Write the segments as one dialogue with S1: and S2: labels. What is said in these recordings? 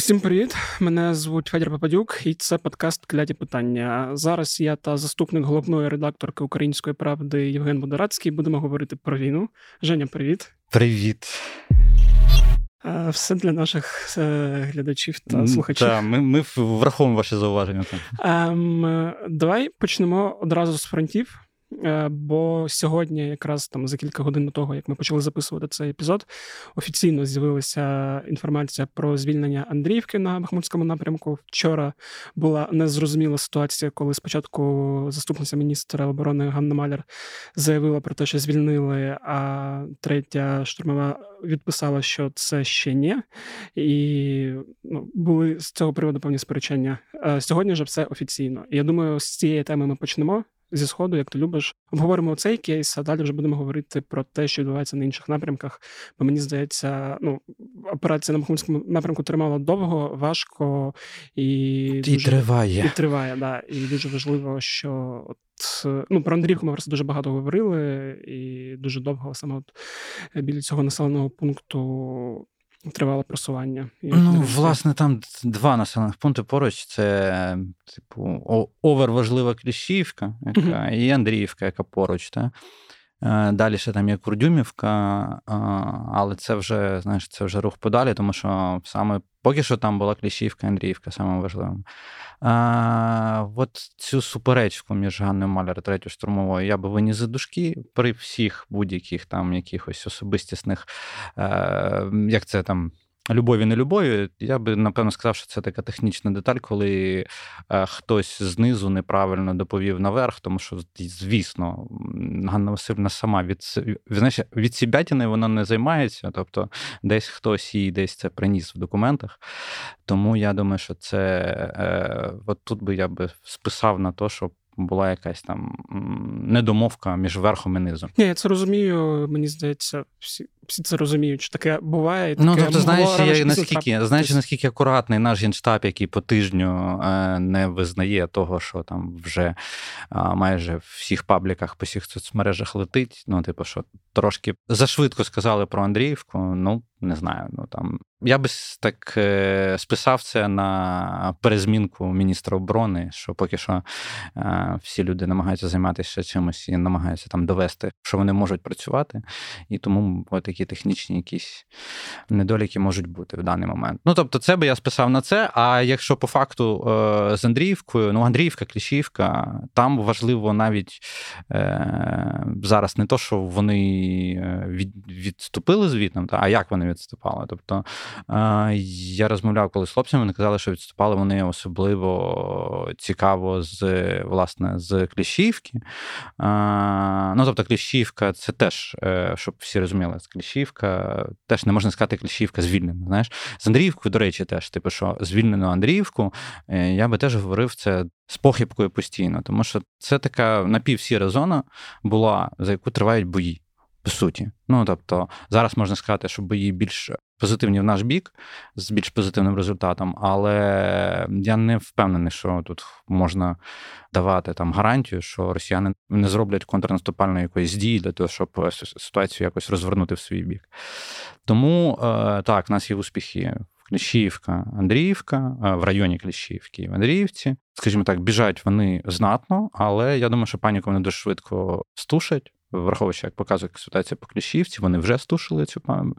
S1: Усім привіт! Мене звуть Федір Попадюк, і це подкаст Кляті питання. Зараз я та заступник головної редакторки Української правди Євген Бодорацький. Будемо говорити про війну. Женя, привіт.
S2: Привіт.
S1: Е, все для наших е, глядачів та слухачів.
S2: Так, Ми ми враховуємо ваші зауваження.
S1: Ем, Давай почнемо одразу з фронтів. Е, бо сьогодні, якраз там за кілька годин до того, як ми почали записувати цей епізод, офіційно з'явилася інформація про звільнення Андріївки на Бахмутському напрямку. Вчора була незрозуміла ситуація, коли спочатку заступниця міністра оборони Ганна Маляр заявила про те, що звільнили, а третя штурмова відписала, що це ще ні. І ну, були з цього приводу певні сперечення. Е, сьогодні вже все офіційно. Я думаю, з цієї теми ми почнемо зі сходу, як ти любиш. Обговоримо цей кейс, а далі вже будемо говорити про те, що відбувається на інших напрямках. Бо мені здається, ну операція на Бахмутському напрямку тримала довго, важко і
S2: і дуже, триває.
S1: І триває, да. І дуже важливо, що от ну про Андріївку ми просто дуже багато говорили, і дуже довго саме от біля цього населеного пункту тривале просування.
S2: Ну, власне, там два населених пункти поруч: це, типу, оверважлива Кліщівка, яка, і Андріївка, яка поруч. Та? Е, далі ще там є Курдюмівка, але це вже знаєш, це вже рух подалі, тому що саме поки що там була Кліщівка, Андріївка, саме важливим. А, От цю суперечку між Ганною Маляр третьою штурмовою я би виніс за дужки при всіх будь-яких там якихось особистісних, е, як це там любові, не любові, я би напевно сказав, що це така технічна деталь, коли е, хтось знизу неправильно доповів наверх, тому що, звісно, Ганна Васильівна сама від знаєш, від сібятіни вона не займається, тобто десь хтось їй десь це приніс в документах. Тому я думаю, що це е, от тут би я би списав на те, що була якась там недомовка між верхом і низом.
S1: Ні, я це розумію. Мені здається, всі всі це розуміють, що таке буває.
S2: Ну, таке ну тобто, знаєш, я, наскільки знаєш, наскільки акуратний наш генштаб, який по тижню е, не визнає того, що там вже е, майже в всіх пабліках по всіх соцмережах летить. Ну, типу, що трошки зашвидко сказали про Андріївку. Ну не знаю. Ну там я би так е, списав це на перезмінку міністра оборони, що поки що е, всі люди намагаються займатися чимось і намагаються там довести, що вони можуть працювати, і тому такі технічні якісь недоліки можуть бути в даний момент. Ну тобто, це би я списав на це. А якщо по факту е, з Андріївкою, ну Андріївка, Кліщівка, там важливо навіть зараз не то, що вони відступили звітом, а як вони відступали. Тобто я розмовляв коли з хлопцями, вони казали, що відступали вони особливо цікаво з власне з Кліщівки. Ну, тобто, Кліщівка це теж, е, щоб всі розуміли, Кліщівка теж не можна сказати Кліщівка звільнена. Знаєш, з Андріївкою, до речі, теж типу, що звільнену Андріївку, е, я би теж говорив це з похибкою постійно, тому що це така напівсіра зона була, за яку тривають бої по суті. Ну тобто, зараз можна сказати, що бої більш позитивні в наш бік з більш позитивним результатом, але я не впевнений, що тут можна давати там гарантію, що росіяни не зроблять контрнаступальної якоїсь дії для того, щоб ситуацію якось розвернути в свій бік. Тому е, так, в нас є успіхи. Кліщівка, Андріївка, е, в районі Кліщівки в Андріївці. Скажімо так, біжать вони знатно, але я думаю, що паніку вони дуже швидко стушать враховуючи, як показує ситуація по Кліщівці, вони вже стушили цю пам'ять.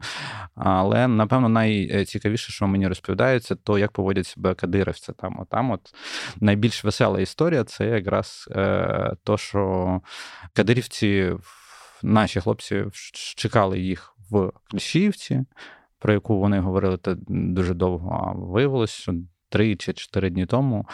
S2: Але, напевно, найцікавіше, що мені розповідають, це то, як поводять себе кадирівці там. Отам от найбільш весела історія це якраз е, то, що кадирівці, наші хлопці, чекали їх в Кліщівці, про яку вони говорили дуже довго. А виявилось, що три чи чотири дні тому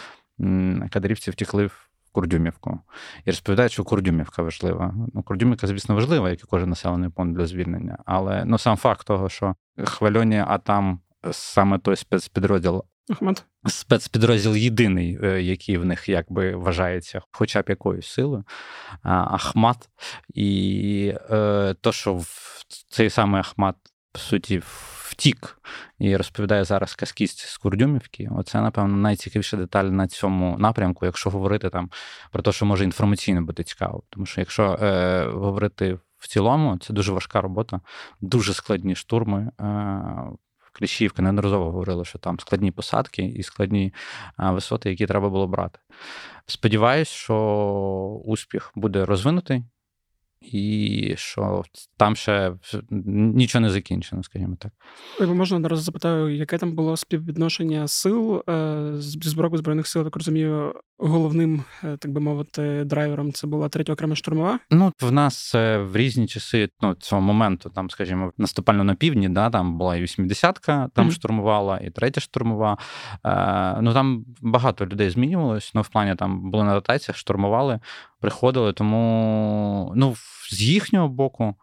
S2: кадирівці втекли в. Курдюмівку. І розповідають, що Курдюмівка важлива. Ну, Курдюмівка, звісно, важлива, як і кожен населений пункт для звільнення. Але ну, сам факт того, що хвильоні, а там саме той спецпідрозділ.
S1: Ахмед.
S2: Спецпідрозділ єдиний, е, який в них якби вважається, хоча б якоюсь силою, Ахмат. І е, то, що в цей самий Ахмат, по суті, втік і розповідає зараз казкість з Курдюмівки. Оце, напевно, найцікавіша деталь на цьому напрямку, якщо говорити там про те, що може інформаційно бути цікаво. Тому що якщо е, говорити в цілому, це дуже важка робота, дуже складні штурми. Е, Кліщівка неодноразово говорили, що там складні посадки і складні висоти, які треба було брати. Сподіваюсь, що успіх буде розвинутий і що там ще нічого не закінчено, скажімо так.
S1: Можна одразу запитаю, яке там було співвідношення сил е, з збройних сил, так розумію, головним, е, так би мовити, драйвером це була третя окрема штурмова?
S2: Ну, в нас в різні часи ну, цього моменту, там, скажімо, наступально на півдні, да, там була і 80-ка, там mm-hmm. штурмувала, і третя штурмова. Е, Ну там багато людей змінювалось. Ну, в плані там були на ротаціях, штурмували, приходили. Тому ну, з їхнього боку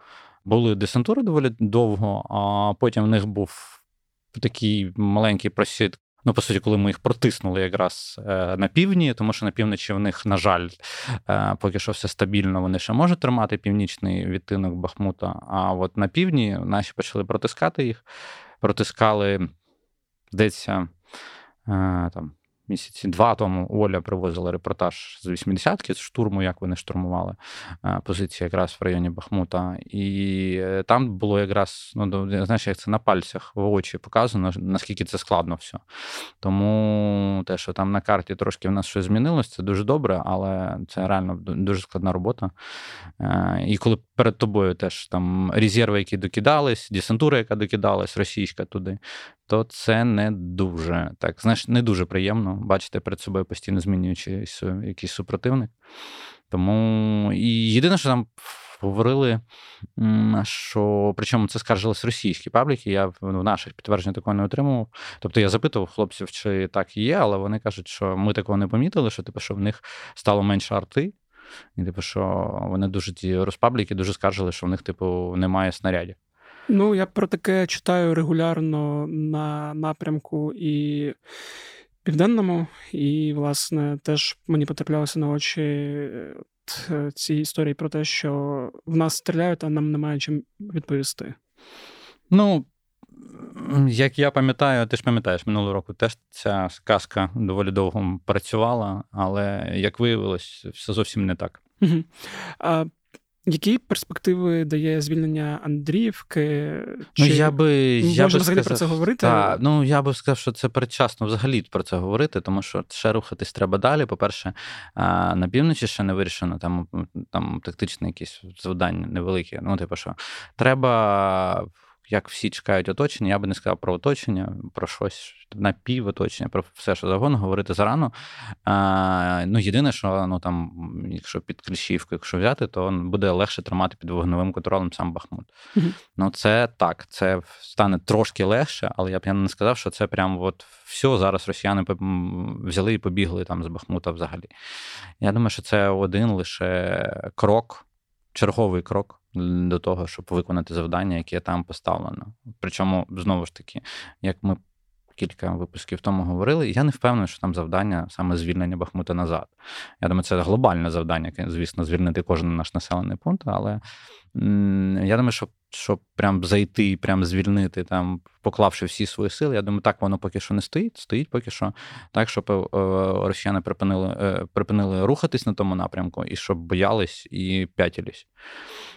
S2: були десантури доволі довго, а потім в них був такий маленький просід Ну, по суті, коли ми їх протиснули якраз е, на півдні, тому що на півночі в них, на жаль, е, поки що все стабільно, вони ще можуть тримати північний відтинок Бахмута. А от на півдні наші почали протискати їх, протискали, здається, е, там місяці два тому Оля привозила репортаж з 80-ки з штурму, як вони штурмували е, позиції якраз в районі Бахмута. І е, там було якраз, ну, знаєш, як це на пальцях в очі показано, наскільки це складно все. Тому те, що там на карті трошки в нас щось змінилось, це дуже добре, але це реально дуже складна робота. Е, і коли перед тобою теж там резерви, які докидались, десантура, яка докидалась, російська туди, то це не дуже так, знаєш, не дуже приємно бачити перед собою постійно змінюючись якийсь супротивник. Тому і єдине, що там говорили, що причому це скаржились російські пабліки. Я в наших підтверджень такого не отримував. Тобто я запитував хлопців, чи так є, але вони кажуть, що ми такого не помітили, що типу, що в них стало менше арти. І типу, що вони дуже ті розпабліки дуже скаржили, що в них, типу, немає снарядів.
S1: Ну, я про таке читаю регулярно на напрямку і південному, і, власне, теж мені потраплялося на очі е, ці історії про те, що в нас стріляють, а нам немає чим відповісти.
S2: Ну. Як я пам'ятаю, ти ж пам'ятаєш, минулого року теж ця сказка доволі довго працювала, але як виявилось, все зовсім не так.
S1: Угу. А які перспективи дає звільнення Андріївки?
S2: Чи ну, я би,
S1: я
S2: би
S1: взагалі сказав, про це говорити?
S2: Та, ну я би сказав, що це передчасно взагалі про це говорити, тому що ще рухатись треба далі. По-перше, на півночі ще не вирішено, там там тактичне якісь завдання невеликі. Ну, типу, що треба як всі чекають оточення, я би не сказав про оточення, про щось напівоточення, про все, що завгодно, говорити зарано. А, Ну, єдине, що ну там, якщо під Кліщівку, якщо взяти, то буде легше тримати під вогневим контролем сам Бахмут. Mm-hmm. Ну, це так, це стане трошки легше, але я б я не сказав, що це прям от все зараз росіяни взяли і побігли там з Бахмута взагалі. Я думаю, що це один лише крок, черговий крок до того, щоб виконати завдання, яке там поставлено. Причому, знову ж таки, як ми кілька випусків тому говорили, я не впевнений, що там завдання саме звільнення Бахмута назад. Я думаю, це глобальне завдання, звісно, звільнити кожен наш населений пункт, але я думаю, що щоб прям зайти і прям звільнити, там, поклавши всі свої сили, я думаю, так воно поки що не стоїть. Стоїть поки що так, щоб е, росіяни припинили е, припинили рухатись на тому напрямку, і щоб боялись і п'ятілись.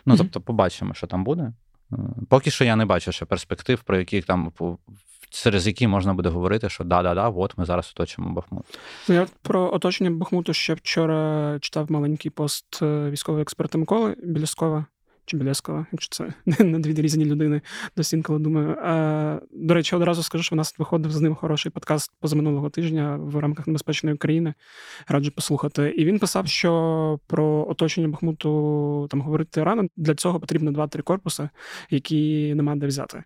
S2: Ну, тобто, побачимо, що там буде. Е, поки що я не бачу ще перспектив, про які там через які можна буде говорити, що да-да-да, от ми зараз оточимо Бахмут.
S1: Ну, я про оточення Бахмуту ще вчора читав маленький пост військового експерта Миколи Біляскова чи Білєскова, якщо це не дві різні людини, досі інколи думаю. А, До речі, одразу скажу, що в нас виходив з ним хороший подкаст позаминулого тижня в рамках небезпечної України. Раджу послухати. І він писав, що про оточення Бахмуту там говорити рано. Для цього потрібно два-три корпуси, які нема де взяти.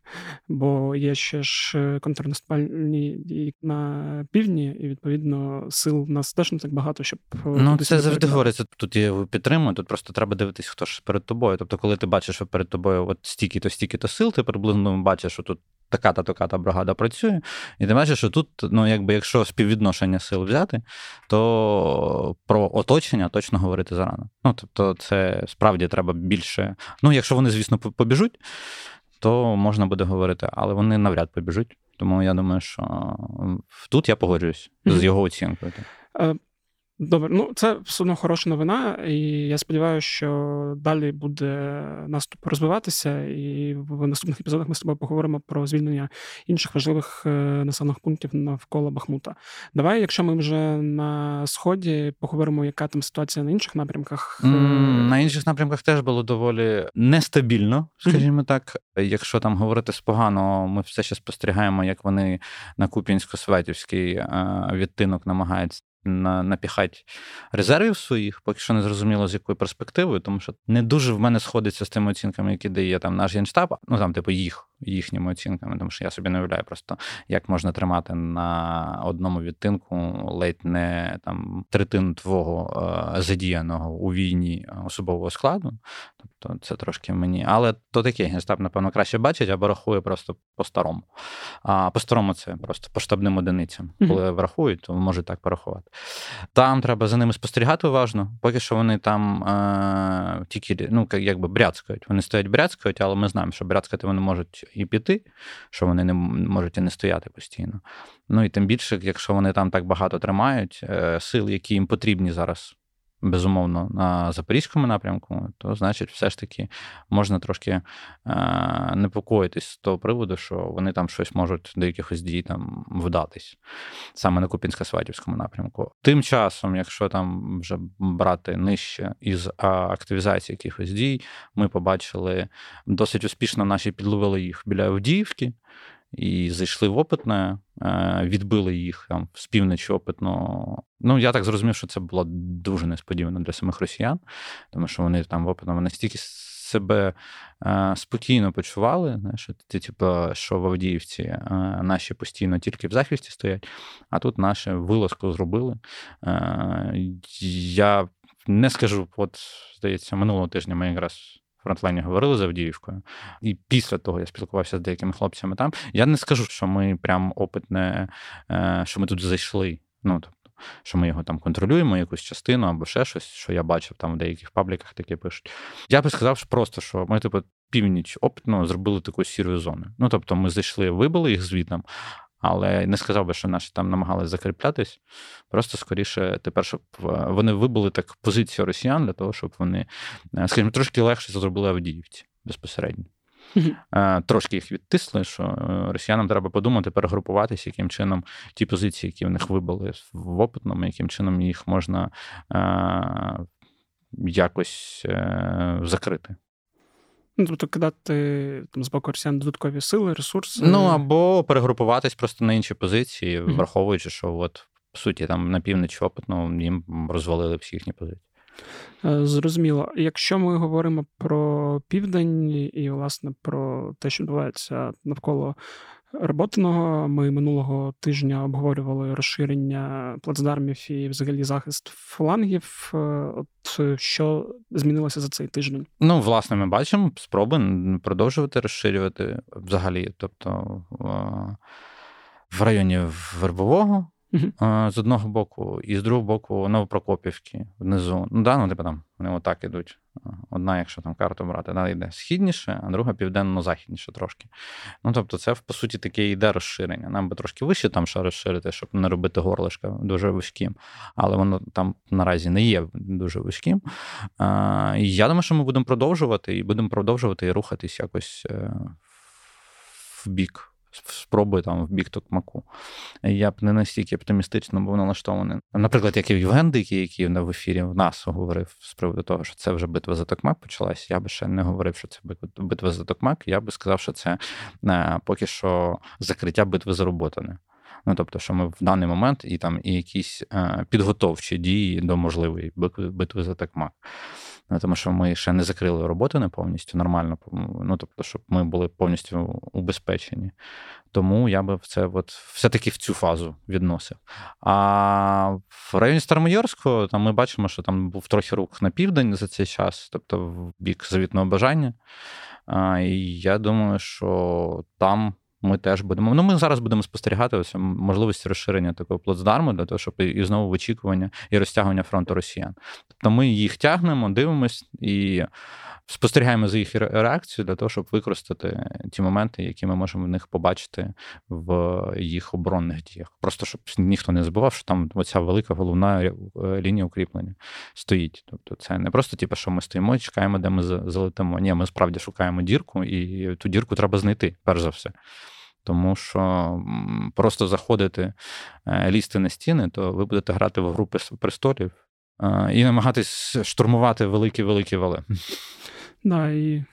S1: Бо є ще ж контрнаступальні дії на півдні, і відповідно сил в нас теж не так багато, щоб
S2: ну це завжди говориться. Тут я підтримую. Тут просто треба дивитись, хто ж перед тобою. Тобто, коли коли ти бачиш, що перед тобою от стільки-то, стільки-то сил, ти приблизно бачиш, що тут така-та така-та бригада працює, і ти бачиш, що тут, ну якби якщо співвідношення сил взяти, то про оточення точно говорити зарано. Ну тобто, це справді треба більше. Ну, якщо вони, звісно, побіжуть, то можна буде говорити, але вони навряд побіжуть. Тому я думаю, що тут я погоджуюсь з його оцінкою.
S1: Добре, ну це все одно хороша новина, і я сподіваюся, що далі буде наступ розвиватися, і в наступних епізодах ми з тобою поговоримо про звільнення інших важливих е, населених пунктів навколо Бахмута. Давай, якщо ми вже на сході, поговоримо, яка там ситуація на інших напрямках.
S2: На інших напрямках теж було доволі нестабільно, скажімо mm-hmm. так. Якщо там говорити спогано, ми все ще спостерігаємо, як вони на Куп'янсько-Светівський е, відтинок намагаються на, напіхати резервів своїх, поки що не зрозуміло, з якою перспективою, тому що не дуже в мене сходиться з тими оцінками, які дає там наш генштаб, ну там, типу, їх їхніми оцінками, тому що я собі не уявляю просто, як можна тримати на одному відтинку ледь не там третину твого е, задіяного у війні особового складу. Тобто це трошки мені. Але то таке генштаб, напевно, краще бачить, або рахує просто по-старому. А по-старому це просто по штабним одиницям. Коли mm-hmm. врахують, то можуть так порахувати. Там треба за ними спостерігати уважно. Поки що вони там е, тільки ну, якби бряцкають. Вони стоять бряцкають, але ми знаємо, що бряцкати вони можуть і піти, що вони не можуть і не стояти постійно. Ну і тим більше, якщо вони там так багато тримають, е, сил, які їм потрібні зараз безумовно, на запорізькому напрямку, то значить, все ж таки можна трошки е, непокоїтись з того приводу, що вони там щось можуть до якихось дій там вдатись, саме на Купінсько-Сватівському напрямку. Тим часом, якщо там вже брати нижче із активізації якихось дій, ми побачили досить успішно наші підловили їх біля Авдіївки і зайшли в опитне, е, відбили їх там з півночі опитно. Ну, я так зрозумів, що це було дуже несподівано для самих росіян, тому що вони там в опитному настільки себе е, спокійно почували. Знаєш, ти, типу, що в Авдіївці е, наші постійно тільки в захисті стоять, а тут наші вилазку зробили. Я не скажу, от здається, минулого тижня ми якраз фронтлайні говорили з Авдіївкою, і після того я спілкувався з деякими хлопцями там. Я не скажу, що ми прям опитне, е, що ми тут зайшли. Ну тобто, що ми його там контролюємо, якусь частину або ще щось, що я бачив там в деяких пабліках таке пишуть. Я би сказав, що просто що ми, типу, північ опитно зробили таку сірою зону. Ну тобто, ми зайшли, вибили їх звітом, але не сказав би, що наші там намагалися закріплятись. Просто скоріше, тепер, щоб е, вони вибули так позицію росіян для того, щоб вони, е, скажімо, трошки легше зробили Авдіївці безпосередньо. Mm-hmm. Трошки їх відтисли, що росіянам треба подумати, перегрупуватися, яким чином ті позиції, які в них вибили в опитному, яким чином їх можна якось закрити.
S1: Ну, тобто кидати там з боку росіян додаткові сили, ресурси.
S2: Ну або перегрупуватись просто на інші позиції, mm-hmm. враховуючи, що от по суті там на північ опитно їм розвалили всі їхні позиції.
S1: Е, зрозуміло. Якщо ми говоримо про південь і, власне, про те, що відбувається навколо Роботиного ми минулого тижня обговорювали розширення плацдармів і взагалі захист флангів. Е, от що змінилося за цей тиждень?
S2: Ну, власне, ми бачимо спроби продовжувати розширювати взагалі. Тобто в районі Вербового з одного боку, і з другого боку Новопрокопівки внизу. Ну, да, ну, типу там вони отак ідуть. Одна, якщо там карту брати, да, йде східніше, а друга південно-західніше трошки. Ну, тобто, це, по суті, таке йде розширення. Нам би трошки вище там ще розширити, щоб не робити горлишка дуже вузьким. Але воно там наразі не є дуже вузьким. А, І я думаю, що ми будемо продовжувати, і будемо продовжувати і рухатись якось е, в бік спроби там в бік Токмаку. Я б не настільки оптимістично був налаштований. Наприклад, як і Євген Дикий, який в ефірі в нас говорив з приводу того, що це вже битва за Токмак почалась. Я би ще не говорив, що це битва за Токмак. Я би сказав, що це не, поки що закриття битви за роботане. Ну, тобто, що ми в даний момент і там і якісь е, підготовчі дії до можливої битви за Токмак. Ну, тому що ми ще не закрили роботу не повністю нормально, ну тобто, щоб ми були повністю убезпечені. Тому я би це от все-таки в цю фазу відносив. А в районі Старомайорського там ми бачимо, що там був трохи рух на південь за цей час, тобто в бік завітного бажання. І я думаю, що там ми теж будемо. Ну, ми зараз будемо спостерігати ось можливості розширення такого плацдарму для того, щоб і знову очікування і розтягування фронту росіян. Тобто ми їх тягнемо, дивимось і спостерігаємо за їх реакцією для того, щоб використати ті моменти, які ми можемо в них побачити в їх оборонних діях. Просто щоб ніхто не забував, що там оця велика головна е, лінія укріплення стоїть. Тобто, це не просто типу, що ми стоїмо і чекаємо, де ми залетимо. Ні, ми справді шукаємо дірку, і ту дірку треба знайти, перш за все. Тому що просто заходити, е, лізти на стіни, то ви будете грати в групи престолів і намагатись штурмувати великі-великі вали.
S1: Да, і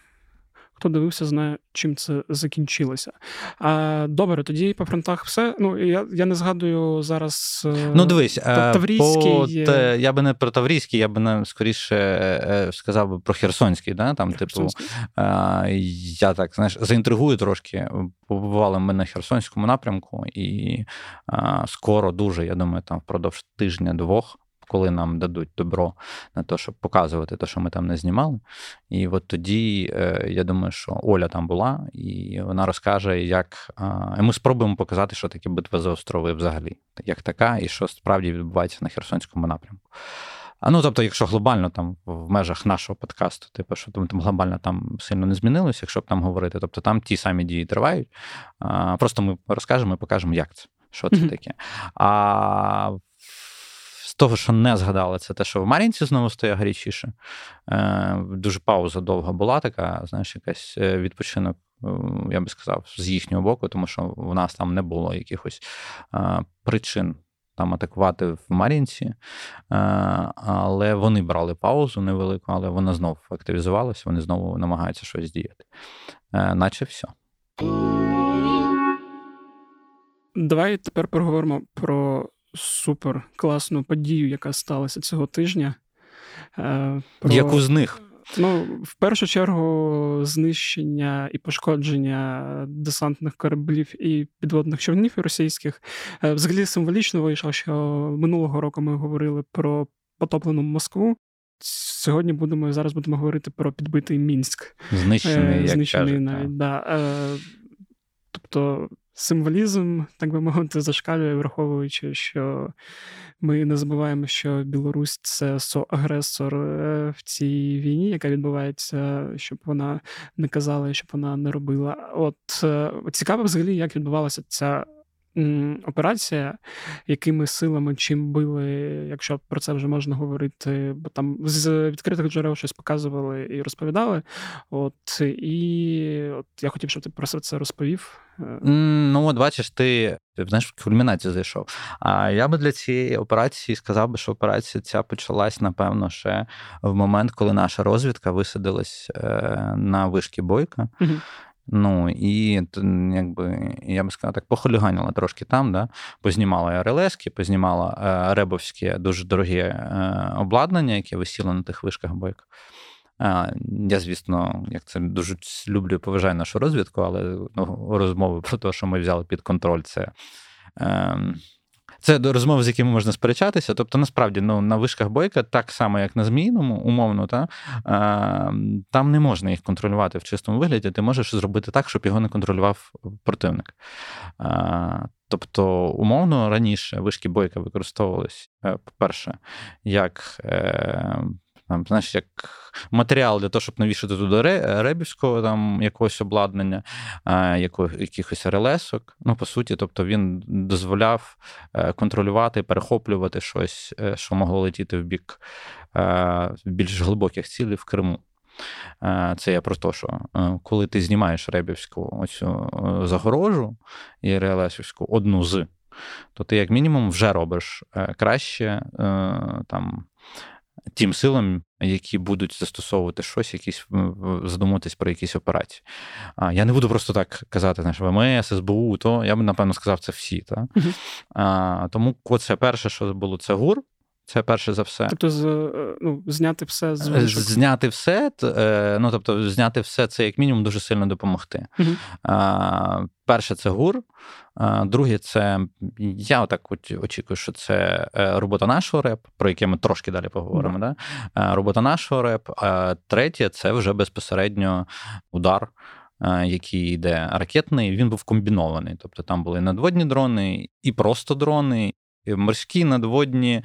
S1: хто дивився, знає, чим це закінчилося. А, Добре, тоді по фронтах все. Ну, я я не згадую зараз.
S2: Е, ну, дивись, е, Таврійський. По, те, я би не про Таврійський, я би не скоріше е, сказав би про Херсонський. Да? Там, про типу, я так знаєш, заінтригую трошки. Побували ми на Херсонському напрямку, і скоро дуже, я думаю, там впродовж тижня-двох коли нам дадуть добро на те, щоб показувати те, що ми там не знімали. І от тоді е, я думаю, що Оля там була, і вона розкаже, як і ми спробуємо показати, що таке битва за острови взагалі, як така, і що справді відбувається на Херсонському напрямку. А ну, тобто, якщо глобально там в межах нашого подкасту, типу, що там, там глобально там сильно не змінилося, якщо б там говорити, тобто там ті самі дії тривають. А, Просто ми розкажемо і покажемо, як це, що це mm-hmm. таке. А того, що не згадали, це те, що в Мар'їнці знову стає гарячіше. Е, Дуже пауза довга була така, знаєш, якась е, відпочинок, е, я би сказав, з їхнього боку, тому що в нас там не було якихось е, причин. Там атакувати в Мар'їнці, але вони брали паузу невелику, але вона знову активізувалася, вони знову намагаються щось діяти. Наче все.
S1: Давай тепер поговоримо про супер класну подію, яка сталася цього тижня.
S2: Е, про... Яку з них?
S1: Ну, в першу чергу, знищення і пошкодження десантних кораблів і підводних човнів російських. Е, взагалі символічно вийшло, що минулого року ми говорили про потоплену Москву. Сьогодні будемо зараз будемо говорити про підбитий Мінськ.
S2: Знищений, як Знищений кажуть,
S1: навіть, да. Тобто символізм, так би мовити, зашкалює, враховуючи, що ми не забуваємо, що Білорусь це соагресор е, в цій війні, яка відбувається, щоб вона не казала, щоб вона не робила. От е, цікаво, взагалі, як відбувалася ця операція, якими силами чим били, якщо про це вже можна говорити, бо там з відкритих джерел щось показували і розповідали. От і от я хотів, щоб ти про це розповів.
S2: Е. Ну, от бачиш, ти знаєш, в кульмінацію зайшов. А я би для цієї операції сказав би, що операція ця почалась, напевно, ще в момент, коли наша розвідка висадилась е, на вишки бойка. Угу. Ну і якби я би сказав, так похуліганила трошки там, да? познімала РЛСки, познімала е, ребовське дуже дороге е, обладнання, яке висіло на тих вишках бойк. Е, я, звісно, як це дуже люблю і поважаю нашу розвідку, але ну, розмови про те, що ми взяли під контроль, це. Це розмови, з якими можна сперечатися. Тобто, насправді, ну, на вишках бойка, так само, як на змійному, умовно, та, там не можна їх контролювати в чистому вигляді. Ти можеш зробити так, щоб його не контролював противник. Тобто, умовно, раніше вишки бойка використовувались, е, по-перше, як е, там, знаєш, як матеріал для того, щоб навішати туди ребівського там якогось обладнання, яко, якихось релесок. Ну, по суті, тобто він дозволяв е, контролювати, перехоплювати щось, е, що могло летіти в бік е, більш глибоких цілей в Криму. Це я про те, що коли ти знімаєш ребівську оцю загорожу і релесівську одну з, то ти, як мінімум, вже робиш краще там тим силам, які будуть застосовувати щось, якісь задуматись про якісь операції. А, Я не буду просто так казати, знаєш, ВМС, СБУ, то я б напевно сказав це всі. Та? Uh-huh. Тому це перше, що було, це ГУР. Це перше за все.
S1: Тобто, з, е, ну, зняти все з
S2: вишок. Зняти все, е, ну тобто, зняти все це як мінімум дуже сильно допомогти. Uh-huh. Перше, це ГУР. Друге, це я отак очікую, що це е, робота нашого реп, про яке ми трошки далі поговоримо. Uh-huh. Да? Робота нашого реп. Третє це вже безпосередньо удар який йде ракетний, він був комбінований. Тобто там були надводні дрони, і просто дрони, морські, надводні,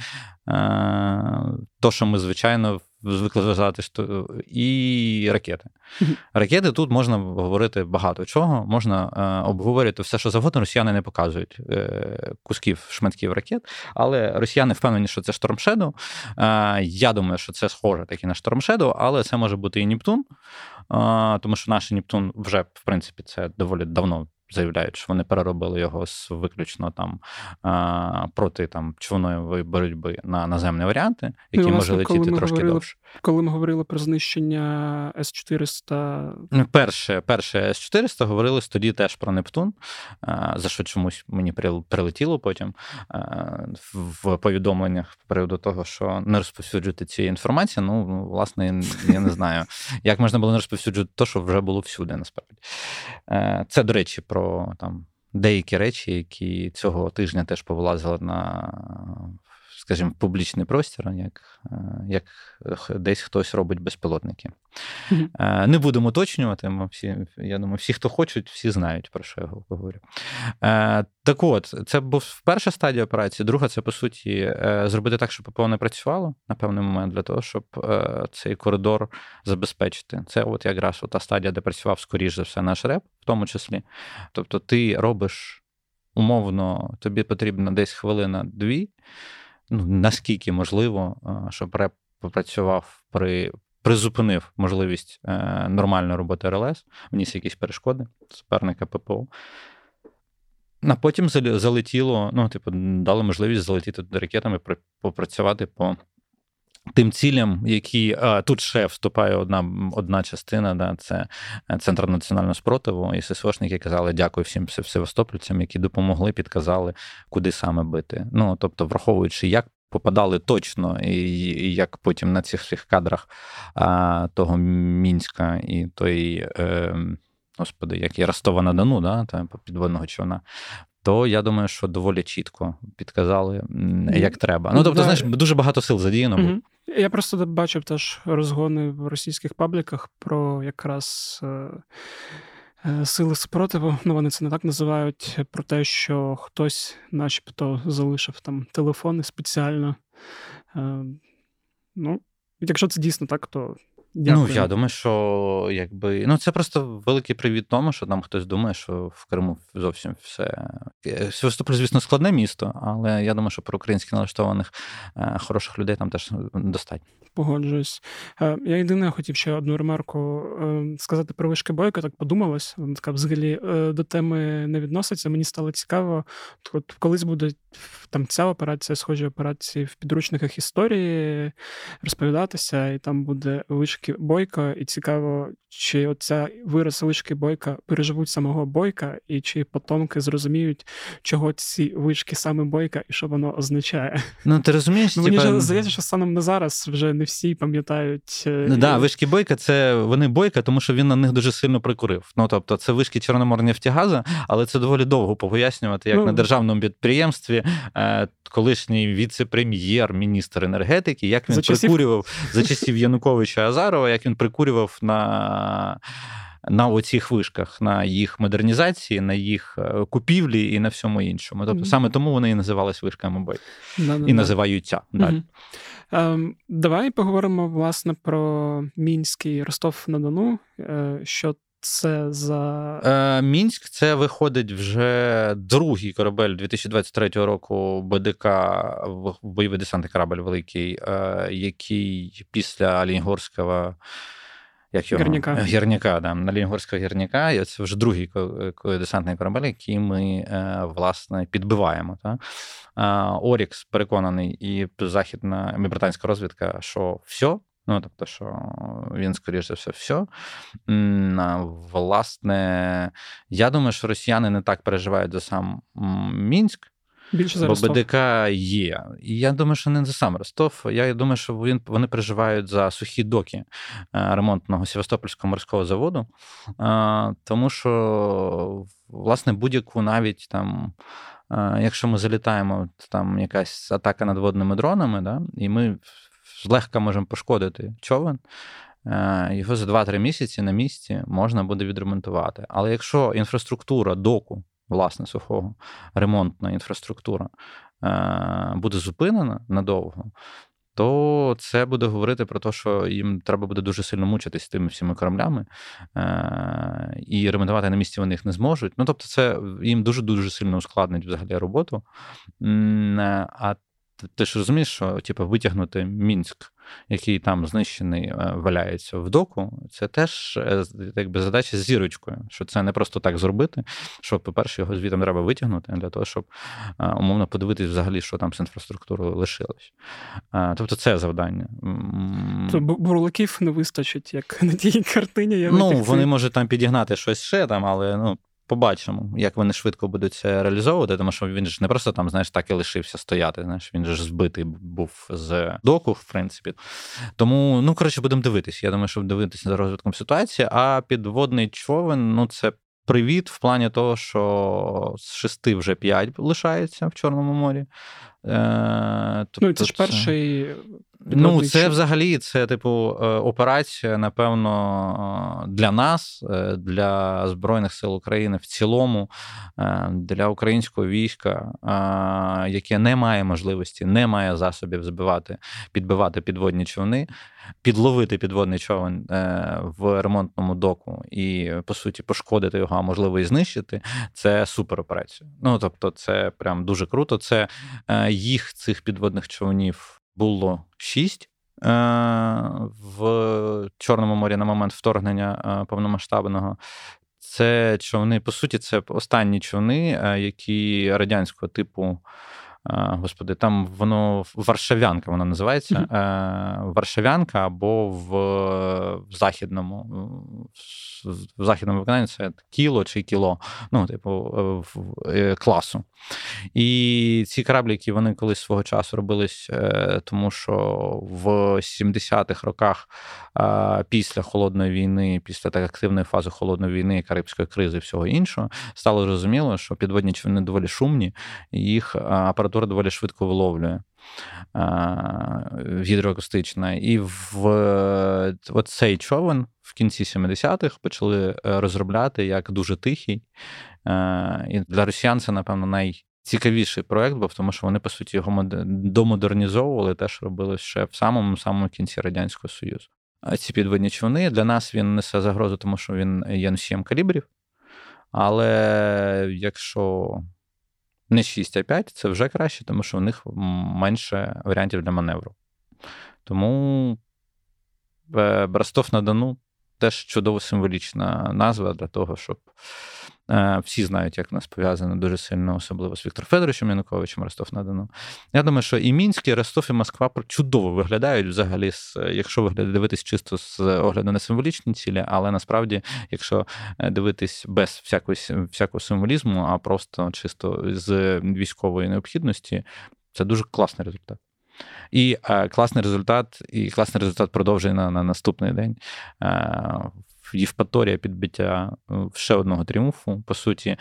S2: то, що ми, звичайно, звикли вважати, що і ракети. Ракети тут можна говорити багато чого, можна е, обговорити все, що завгодно. Росіяни не показують е, кусків шматків ракет, але росіяни впевнені, що це. Е, я думаю, що це схоже таки на Shadow, але це може бути і Нептун, тому що наш Нептун вже, в принципі, це доволі давно заявляють, що вони переробили його з виключно там проти там човної боротьби на наземні варіанти, які ну, може летіти трошки
S1: говорили,
S2: довше.
S1: Коли ми говорили про знищення С-400...
S2: Ну, перше перше С-400 говорилось тоді теж про Нептун, за що чомусь мені прилетіло потім в повідомленнях з приводу того, що не розповсюджувати цієї інформації. Ну, власне, я не знаю, як можна було не розповсюджувати те, що вже було всюди, насправді. Е, це, до речі, про там деякі речі, які цього тижня теж повилазили на скажімо, публічний простір, як е, як десь хтось робить безпілотники. Mm-hmm. Не будемо уточнювати. Ми всі, я думаю, всі, хто хочуть, всі знають, про що я говорю. Е, так от, це був перша стадія операції. Друга, це по суті зробити так, щоб ППО не працювало на певний момент для того, щоб цей коридор забезпечити. Це от якраз та стадія, де працював, скоріш за все, наш реп, в тому числі. Тобто, ти робиш умовно, тобі потрібно десь хвилина-дві ну, наскільки можливо, щоб реп попрацював при. Призупинив можливість е, нормальної роботи РЛС, вніс якісь перешкоди суперника ППО. А потім залетіло, ну, типу, дали можливість залетіти ракетами, попрацювати по тим цілям, які а, тут ще вступає одна одна частина, да, це Центр національного спротиву, і ССОшники казали дякую всім севастопольцям, які допомогли, підказали, куди саме бити. Ну, тобто, враховуючи, як попадали точно, і, і як потім на цих всіх кадрах а, того Мінська і той. Е, Господи, як і Ростова на Дону, да, там підводного човна то я думаю, що доволі чітко підказали, як треба. Ну тобто, знаєш, дуже багато сил задіяно. Угу.
S1: Я просто бачив теж розгони в російських пабліках про якраз. Е, е, сили спротиву, ну вони це не так називають, про те, що хтось, начебто, залишив там телефони спеціально. Е, ну, якщо це дійсно так, то Дякую.
S2: Ну, я думаю, що якби ну це просто великий привіт тому, що там хтось думає, що в Криму зовсім все. Е, Севастополь, звісно, складне місто, але я думаю, що про українських налаштованих е, хороших людей там теж достатньо.
S1: Погоджуюсь. Е, я єдине хотів ще одну ремарку сказати про вишки бойка. Так подумалось. Вона така взагалі до теми не відноситься. Мені стало цікаво. От колись буде там ця операція, схожі операції в підручниках історії розповідатися, і там буде вишки бойка, і цікаво, чи оця вираз вишки бойка переживуть самого бойка, і чи потомки зрозуміють, чого ці вишки саме бойка і що воно означає.
S2: Ну ти розумієш?
S1: Ну, Мені типа... здається, що станом на зараз вже не всі пам'ятають.
S2: Е, ну, да, вишки бойка це вони бойка, тому що він на них дуже сильно прикурив. Ну тобто, це вишки Чорноморнефтягаза, але це доволі довго пояснювати, як ну, на державному підприємстві. Е, колишній віце-прем'єр, міністр енергетики, як він за прикурював часів... за часів Януковича Азарова, як він прикурював на. На оцих вишках, на їх модернізації, на їх е, купівлі і на всьому іншому. Тобто, mm-hmm. саме тому вони і називались вишками бой. Mm-hmm. І називаються. Mm-hmm.
S1: Ем, Давай поговоримо власне про мінський Ростов на Дону. Е, що це за
S2: Е, Мінськ це виходить вже другий корабель 2023 року БДК бойовий десантний корабль великий, е, який після Лінгорського як його?
S1: Гірняка.
S2: Гірняка, да, на Лінгорського гірняка. І це вже другий десантний корабель, який ми е, власне підбиваємо. Та? Орікс переконаний, і західна і британська розвідка, що все. Ну, тобто, що він, скоріш за все, все. Власне, я думаю, що росіяни не так переживають за сам Мінськ.
S1: Більше за
S2: Бо БДК є. І я думаю, що не за сам Ростов. Я думаю, що він, вони переживають за сухі доки е, ремонтного Севастопольського морського заводу. Тому що, власне, будь-яку навіть там. Якщо ми залітаємо, там якась атака надводними дронами, да, і ми злегка можемо пошкодити човен. його за 2-3 місяці на місці можна буде відремонтувати. Але якщо інфраструктура доку, власне, сухого, ремонтна інфраструктура буде зупинена надовго, то це буде говорити про те, що їм треба буде дуже сильно мучитись тими всіми кораблями, е- і ремонтувати на місці вони їх не зможуть. Ну тобто, це їм дуже дуже сильно ускладнить взагалі роботу. А ти ж розумієш, що типу, витягнути Мінськ, який там знищений, е, валяється в доку, це теж е, якби задача з зірочкою, що це не просто так зробити. Що, по-перше, його звітом треба витягнути для того, щоб е, умовно подивитись взагалі, що там з інфраструктурою лишилось. Тобто, це завдання.
S1: То бурлаків не вистачить, як на тій картині. Я
S2: Ну, вони можуть там підігнати щось ще там, але ну. Побачимо, як вони швидко будуть це реалізовувати, тому що він ж не просто там, знаєш, так і лишився стояти. Знаєш, він ж збитий був з доку, в принципі. Тому, ну коротше, будемо дивитися. Я думаю, що дивитися за розвитком ситуації. А підводний човен, ну це привіт в плані того, що з шести вже п'ять лишається в Чорному морі.
S1: Е, тобто, Ну, це ж перший.
S2: Ну, це взагалі це, типу, е, операція, напевно, для нас, е, для Збройних сил України в цілому, для українського війська, яке не має можливості, не має засобів збивати, підбивати підводні човни, підловити підводний човен в ремонтному доку і, по суті, пошкодити його, а можливо, і знищити. Це супер операція. Ну тобто, це прям дуже круто. Це їх цих підводних човнів було шість. Е, в Чорному морі на момент вторгнення е, повномасштабного. Це човни, по суті, це останні човни, е, які радянського типу Господи, там воно Варшавянка воно називається. Mm-hmm. Варшавянка або в західному в західному виконанні це кіло чи кіло, ну, типу, е, класу. І ці кораблі, які вони колись свого часу робились, е, тому що в 70-х роках після холодної війни, після так активної фази холодної війни, Карибської кризи і всього іншого, стало зрозуміло, що підводні човни доволі шумні, їх апаратура апаратура доволі швидко виловлює гідроакустична. І в от цей човен в кінці 70-х почали е, розробляти як дуже тихий. І для росіян це, напевно, найцікавіший проект, бо тому що вони, по суті, його домодернізовували, теж робили ще в самому самому кінці Радянського Союзу. Ці підводні човни для нас він несе загрозу, тому що він є носієм калібрів. Але якщо не 6, а 5 це вже краще, тому що у них менше варіантів для маневру. Тому Брастов Ростов на Дону теж чудово символічна назва для того, щоб Е, всі знають, як нас пов'язано дуже сильно, особливо з Віктором Федоровичем Януковичем Ростов на Дону. Я думаю, що і Мінськ, і Ростов, і Москва чудово виглядають взагалі, якщо виглядати дивитись чисто з огляду на символічні цілі, але насправді, якщо е, дивитись без всякого, всякого символізму, а просто чисто з військової необхідності, це дуже класний результат. І е, класний результат, і класний результат продовжує на на наступний день. Е, Євпаторія підбиття е, ще одного тріумфу. По суті,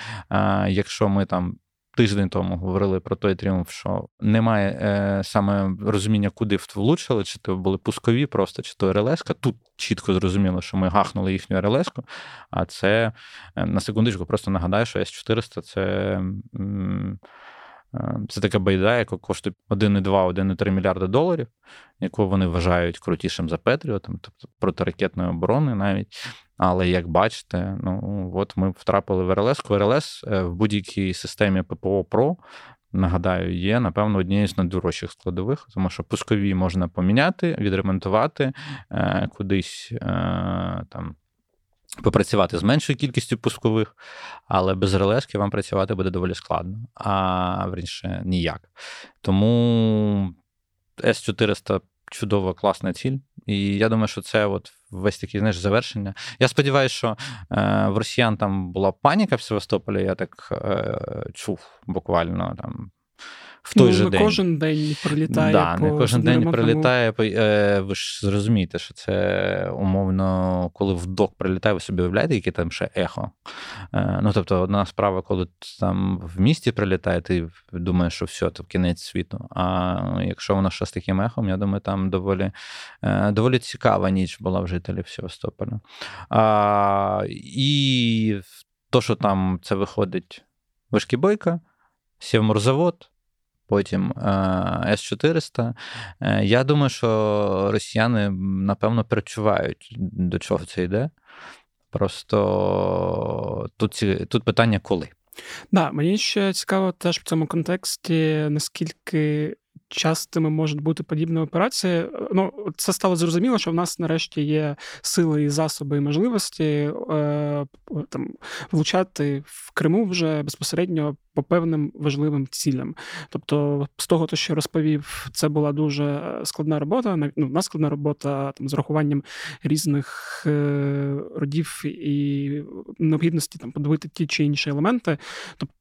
S2: якщо ми там. Тиждень тому говорили про той тріумф, що немає е, саме розуміння, куди влучили, чи то були пускові, просто чи то РЛС. Тут чітко зрозуміло, що ми гахнули їхню РЛС. А це е, на секундочку, просто нагадаю, що С-400 це. М- Е, це така байда, яка коштує 1,2-1,3 мільярда доларів, яку вони вважають крутішим за Петріотом, тобто протиракетної оборони навіть. Але як бачите, ну от ми втрапили в РЛС. РЛС е, в будь-якій системі ППО ПРО. Нагадаю, є, напевно, однією з найдорожчих складових, тому що пускові можна поміняти, відремонтувати е, кудись там попрацювати з меншою кількістю пускових, але без релески вам працювати буде доволі складно, а вірніше ніяк. Тому С400 чудова, класна ціль. І я думаю, що це от весь такий знаєш, завершення. Я сподіваюся, що е, в росіян там була паніка в Севастополі, я так е, чув буквально там в той
S1: ну,
S2: же
S1: не
S2: день.
S1: кожен день прилітає.
S2: Да,
S1: по
S2: не кожен день прилітає. по- е, Ви ж зрозумієте, що це умовно, коли в док прилітає, ви собі уявляєте, яке там ще ехо. Е, Ну, тобто, одна справа, коли там в місті прилітає, ти думаєш, що все, це кінець світу. А якщо воно ще з таким ехом, я думаю, там доволі, е, доволі цікава ніч була в жителів Севастополя. А, І то, що там це виходить Вишкібойка, Сєвморзавод, потім е, С-400. Е, Я думаю, що росіяни, напевно, перечувають, до чого це йде. Просто тут, тут питання коли.
S1: Да, мені ще цікаво теж в цьому контексті, наскільки частими можуть бути подібні операції. Ну, це стало зрозуміло, що в нас нарешті є сили і засоби і можливості е, там, влучати в Криму вже безпосередньо по певним важливим цілям. Тобто, з того, то, що розповів, це була дуже складна робота. Ну, складна робота там з урахуванням різних е, родів і необхідності там подивити ті чи інші елементи. Тобто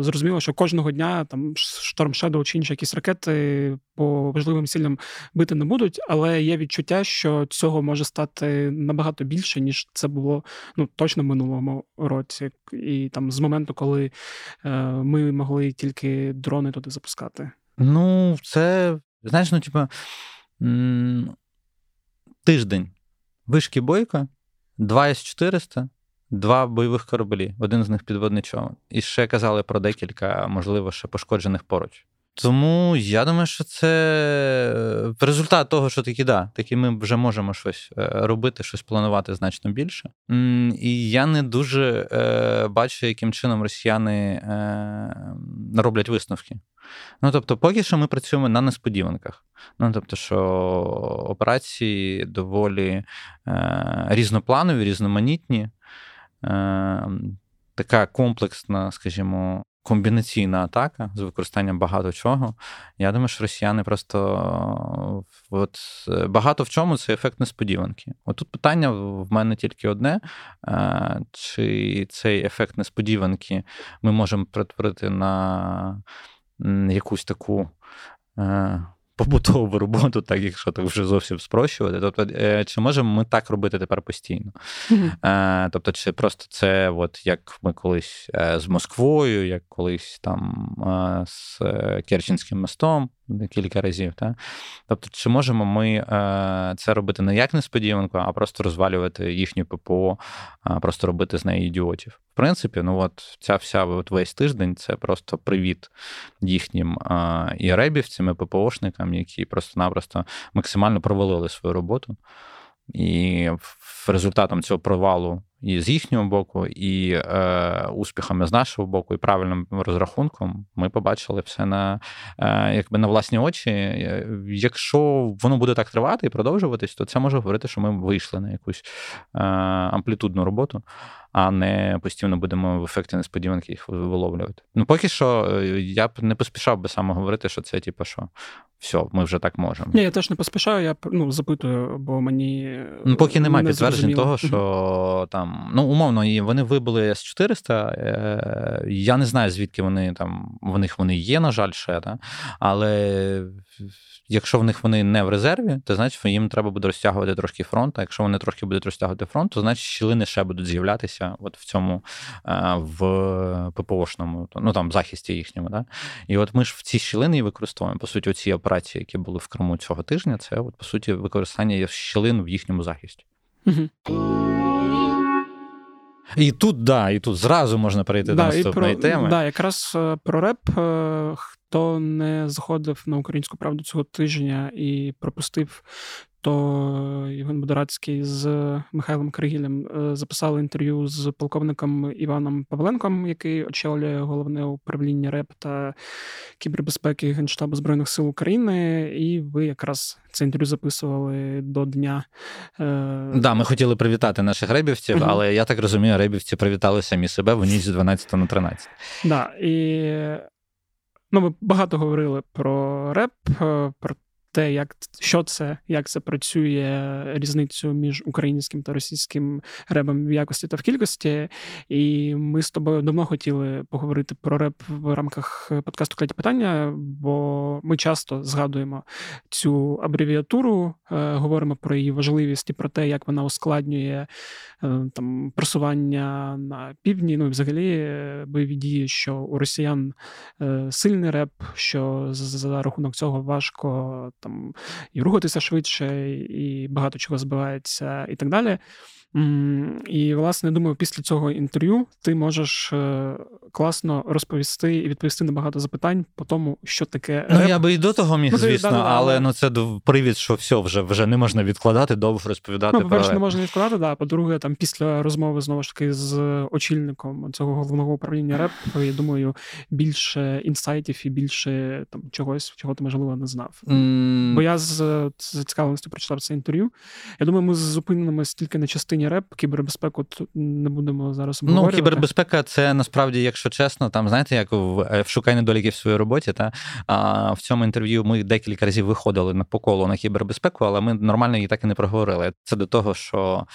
S1: зрозуміло, що кожного дня там Storm Shadow чи інші якісь ракети по важливим цілям бити не будуть, але є відчуття, що цього може стати набагато більше, ніж це було ну точно в минулому році, і там з моменту, коли е, ми могли тільки дрони туди запускати.
S2: Ну, це, знаєш, ну, типа, тиждень. Вишки бойка, 2 С-400, два бойових кораблі, один з них підводний човен. І ще казали про декілька, можливо, ще пошкоджених поруч. Тому я думаю, що це е, результат того, що таки да, таки ми вже можемо щось е, робити, щось планувати значно більше. І я не дуже е, бачу, яким чином росіяни роблять висновки. Ну, тобто, поки що ми працюємо на несподіванках. Ну, тобто, що операції доволі різнопланові, різноманітні, така комплексна, скажімо, комбінаційна атака з використанням багато чого. Я думаю, що росіяни просто от, багато в чому це ефект несподіванки. От тут питання в мене тільки одне: е, чи цей ефект несподіванки ми можемо перетворити на якусь таку. Побутову роботу, так якщо так вже зовсім спрощувати. Тобто, е, чи можемо ми так робити тепер постійно? Е, Тобто, чи просто це, от як ми колись е, з Москвою, як колись там з Керченським мостом кілька разів. Та? Тобто, чи можемо ми це робити не як несподіванку, а просто розвалювати їхню ППО, просто робити з неї ідіотів? В принципі, ну от ця вся от весь тиждень це просто привіт їхнім і ребівцям, і ППОшникам, які просто-напросто максимально провалили свою роботу. І результатом цього провалу і з їхнього боку, і е, успіхами з нашого боку, і правильним розрахунком, ми побачили все на, е, якби на власні очі. Е, Якщо воно буде так тривати і продовжуватись, то це може говорити, що ми вийшли на якусь е, амплітудну роботу, а не постійно будемо в ефекті несподіванки їх виловлювати. Ну, поки що, е, я б не поспішав би саме говорити, що це, типу, що все, ми вже так можемо.
S1: Ні, я теж не поспішаю, я ну, запитую, бо мені.
S2: Ну, поки немає
S1: не
S2: підтверджень
S1: зрозуміло.
S2: того, що там, ну, умовно, і вони вибили С-400. Е, я не знаю, звідки вони там, в них вони є, на жаль, ще, та? але якщо в них вони не в резерві, то значить їм треба буде розтягувати трошки фронт. А якщо вони трохи будуть розтягувати фронт, то значить щілини ще будуть з'являтися от в цьому е, в ППОшному, ну там захисті їхньому. Да? І от ми ж в ці щілини і використовуємо. По суті, оці операції, які були в Криму цього тижня, це от, по суті використання щілин в їхньому захисті.
S1: Мгм.
S2: І тут, да, і тут зразу можна перейти до наступної
S1: про,
S2: теми.
S1: Да, якраз е, про реп. е, Хто не заходив на українську правду цього тижня і пропустив, то Євген Будорацький з Михайлом Кригілем е, записали інтерв'ю з полковником Іваном Павленком, який очолює головне управління РЕП та кібербезпеки Генштабу Збройних сил України. І ви якраз це інтерв'ю записували до дня. е,
S2: Да, ми хотіли привітати наших ребівців,
S1: Мгм.
S2: але я так розумію, ребівці привітали самі себе в ніч з 12 на 13.
S1: Да, і ну, ми багато говорили про реп, е, про те, як що це, як це працює різницю між українським та російським ребом в якості та в кількості. І ми з тобою давно хотіли поговорити про реп в рамках подкасту «Кляті питання, бо ми часто згадуємо цю абревіатуру, е, говоримо про її важливість і про те, як вона ускладнює е, там просування на півдні. Ну і взагалі е, бойові дії, що у росіян сильний реп, що за рахунок цього важко там і рухатися швидше, і багато чого збивається, і так далі. І, власне, думаю, після цього інтерв'ю ти можеш е, класно розповісти і відповісти на багато запитань по тому, що таке.
S2: Ну, я би і до того міг, ну, звісно, да, да, але ну це привід, що все вже вже не можна відкладати, довго розповідати.
S1: Ну, по-перше, про... не можна відкладати, да. По-друге, там після розмови знову ж таки з очільником цього головного управління РЕП, я думаю, більше інсайтів і більше там чогось, чого ти можливо не знав. Mm. Бо я з, з цікавленістю прочитав це інтерв'ю. Я думаю, ми зупинимося тільки на частині частині реп, кібербезпеку не будемо зараз
S2: ну, обговорювати. Ну, кібербезпека це насправді, якщо чесно, там знаєте, як в, е, в шукай недоліків в своїй роботі. Та а в цьому інтерв'ю ми декілька разів виходили на поколу на кібербезпеку, але ми нормально її так і не проговорили. Це до того, що.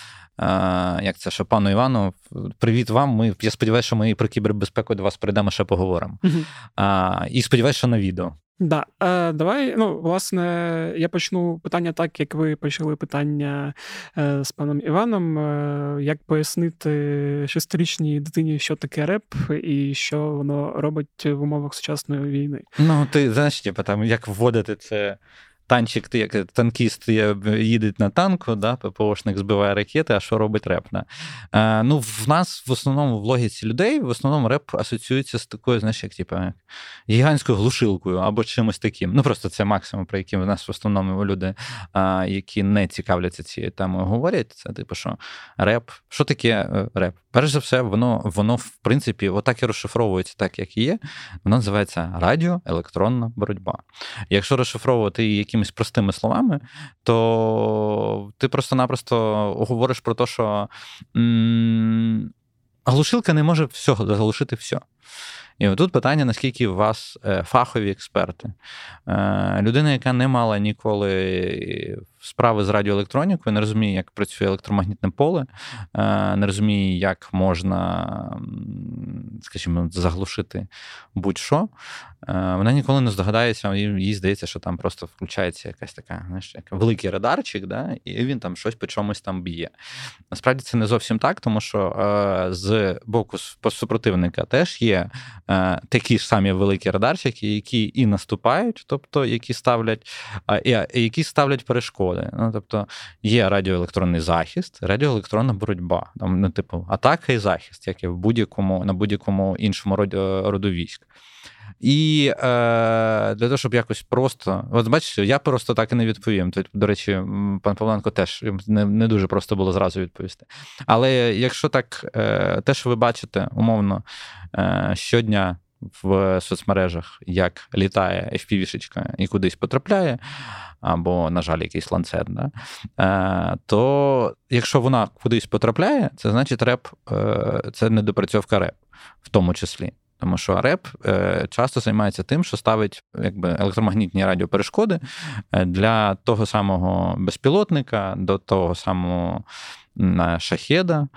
S2: Як це що пану Івану, привіт вам. Ми я сподіваюся, що ми про кібербезпеку до вас прийдемо ще поговоримо. Uh-huh. А, І сподіваюся, що на відео.
S1: Да, е, давай. Ну, власне, я почну питання так, як ви почали питання е, з паном Іваном. Е, як пояснити шестирічній дитині, що таке реп, і що воно робить в умовах сучасної війни?
S2: Ну, ти знаєш, типу, там як вводити це танчик, як танкіст їде на танку, да, ППОшник збиває ракети, а що робить реп? Да? Е, ну, В нас в основному в логіці людей в основному реп асоціюється з такою, знаєш, як типу, гігантською глушилкою або чимось таким. Ну, просто це максимум, про який в нас в основному люди, а, які не цікавляться цією темою, говорять. Це типу, що реп. Що таке е, реп? Перш за все, воно, воно в принципі, отак і розшифровується, так як і є. Воно називається радіоелектронна боротьба. Якщо розшифровувати які якимись простими словами, то ти просто-напросто говориш про те, що м- глушилка не може всього заглушити все. І тут питання: наскільки у вас е, фахові експерти? Е, людина, яка не мала ніколи справи з радіоелектронікою, не розуміє, як працює електромагнітне поле, е, не розуміє, як можна, скажімо, заглушити будь-що. Вона ніколи не здогадається, їй здається, що там просто включається якась така, знаєш, як великий радарчик, да, і він там щось по чомусь там б'є. Насправді це не зовсім так, тому що з боку супротивника теж є Е, такі ж самі великі радарчики, які і наступають, тобто які ставлять і які ставлять перешкоди. Ну, Тобто є радіоелектронний захист, радіоелектронна боротьба, там, ну, типу, атака і захист, як і в будь-якому на будь-якому іншому роду військ. І е, для того, щоб якось просто. От бачите, я просто так і не відповім. Тут, до речі, пан Павленко теж не не дуже просто було зразу відповісти. Але якщо так, е, те, що ви бачите, умовно, е, щодня. В соцмережах, як літає FPV-шечка і кудись потрапляє, або, на жаль, якийсь ланцет, да? е, то якщо вона кудись потрапляє, це значить реп, е, це недопрацьовка реп, в тому числі. Тому що РЕП е, часто займається тим, що ставить якби електромагнітні радіоперешкоди е, для того самого безпілотника, до того самого шахеда,